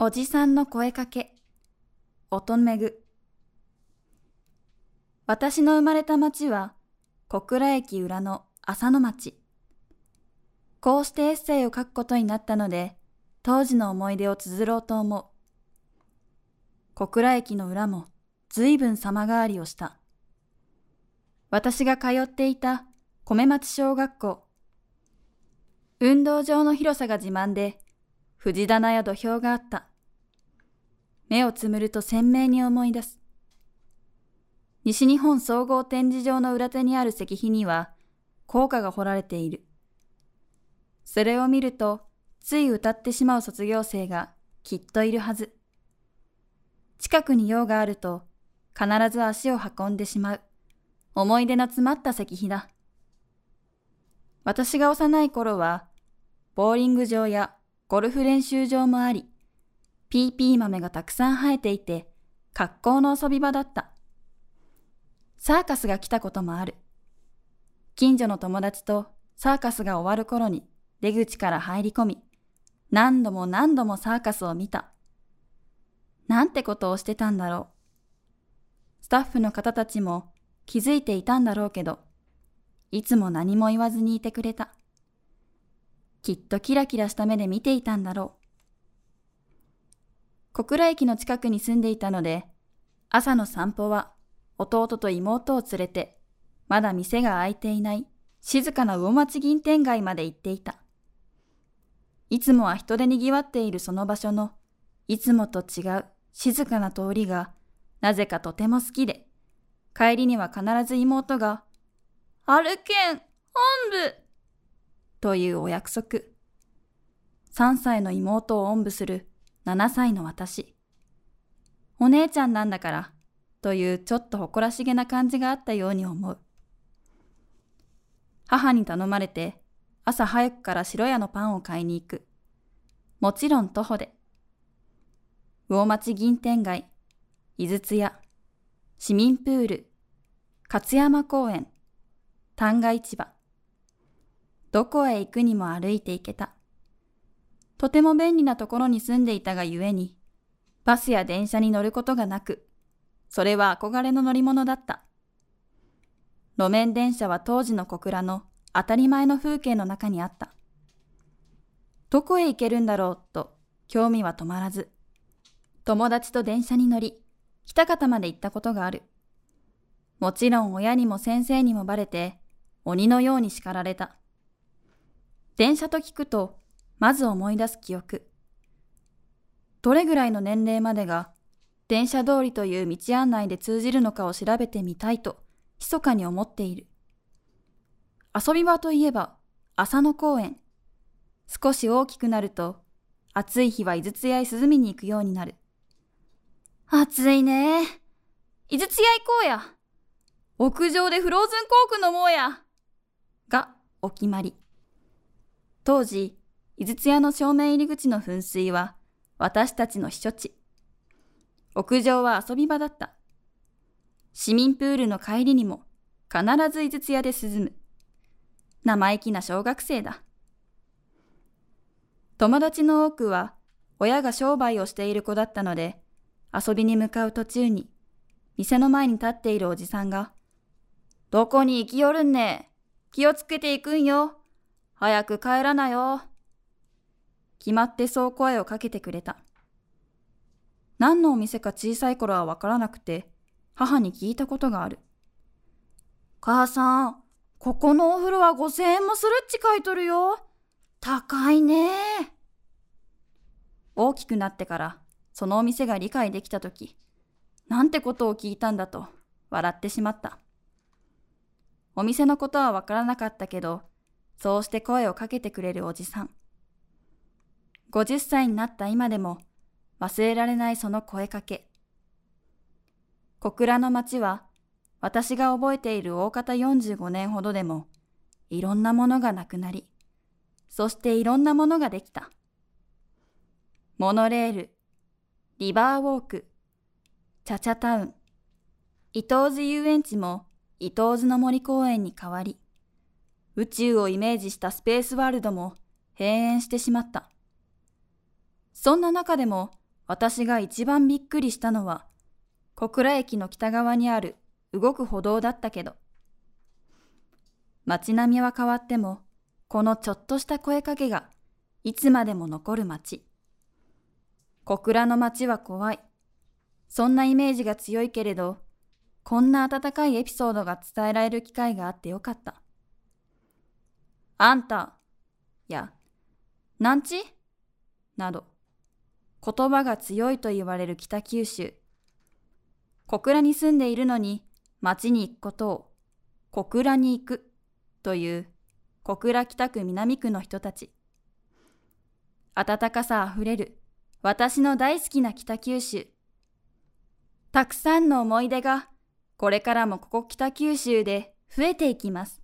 おじさんの声かけ、音めぐ。私の生まれた町は、小倉駅裏の浅野町。こうしてエッセイを書くことになったので、当時の思い出を綴ろうと思う。小倉駅の裏も随分様変わりをした。私が通っていた米町小学校。運動場の広さが自慢で、藤棚や土俵があった。目をつむると鮮明に思い出す。西日本総合展示場の裏手にある石碑には、校歌が彫られている。それを見ると、つい歌ってしまう卒業生がきっといるはず。近くに用があると、必ず足を運んでしまう。思い出の詰まった石碑だ。私が幼い頃は、ボーリング場やゴルフ練習場もあり、ピーピー豆がたくさん生えていて、格好の遊び場だった。サーカスが来たこともある。近所の友達とサーカスが終わる頃に出口から入り込み、何度も何度もサーカスを見た。なんてことをしてたんだろう。スタッフの方たちも気づいていたんだろうけど、いつも何も言わずにいてくれた。きっとキラキラした目で見ていたんだろう。小倉駅の近くに住んでいたので、朝の散歩は弟と妹を連れて、まだ店が開いていない静かな魚町銀天街まで行っていた。いつもは人で賑わっているその場所の、いつもと違う静かな通りが、なぜかとても好きで、帰りには必ず妹が、歩けん、本部というお約束。3歳の妹をおんぶする7歳の私。お姉ちゃんなんだから、というちょっと誇らしげな感じがあったように思う。母に頼まれて、朝早くから白屋のパンを買いに行く。もちろん徒歩で。魚町銀天街、井筒屋、市民プール、勝山公園、旦過市場。どこへ行くにも歩いて行けた。とても便利なところに住んでいたがゆえに、バスや電車に乗ることがなく、それは憧れの乗り物だった。路面電車は当時の小倉の当たり前の風景の中にあった。どこへ行けるんだろうと興味は止まらず、友達と電車に乗り、北方まで行ったことがある。もちろん親にも先生にもバレて、鬼のように叱られた。電車と聞くと、まず思い出す記憶。どれぐらいの年齢までが電車通りという道案内で通じるのかを調べてみたいと密かに思っている。遊び場といえば浅野公園。少し大きくなると暑い日は井筒屋へ涼みに行くようになる。暑いね井筒屋行こうや。屋上でフローズンコーク飲もうや。がお決まり。当時、井筒屋の正面入り口の噴水は私たちの避暑地。屋上は遊び場だった。市民プールの帰りにも必ず井筒屋で涼む。生意気な小学生だ。友達の多くは親が商売をしている子だったので、遊びに向かう途中に、店の前に立っているおじさんが、どこに行きよるんね気をつけていくんよ。早く帰らなよ。決まってそう声をかけてくれた。何のお店か小さい頃はわからなくて、母に聞いたことがある。母さん、ここのお風呂は5000円もするっち書いとるよ。高いね。大きくなってから、そのお店が理解できたとき、なんてことを聞いたんだと、笑ってしまった。お店のことはわからなかったけど、そうして声をかけてくれるおじさん。50歳になった今でも忘れられないその声かけ。小倉の町は私が覚えている大方45年ほどでもいろんなものがなくなり、そしていろんなものができた。モノレール、リバーウォーク、チャチャタウン、伊東寺遊園地も伊東寺の森公園に変わり、宇宙をイメージしたスペースワールドも閉園してしまった。そんな中でも私が一番びっくりしたのは、小倉駅の北側にある動く歩道だったけど、街並みは変わっても、このちょっとした声かけがいつまでも残る街。小倉の街は怖い。そんなイメージが強いけれど、こんな温かいエピソードが伝えられる機会があってよかった。あんた、や、なんち？など、言葉が強いと言われる北九州。小倉に住んでいるのに町に行くことを小倉に行くという小倉北区南区の人たち。温かさあふれる私の大好きな北九州。たくさんの思い出がこれからもここ北九州で増えていきます。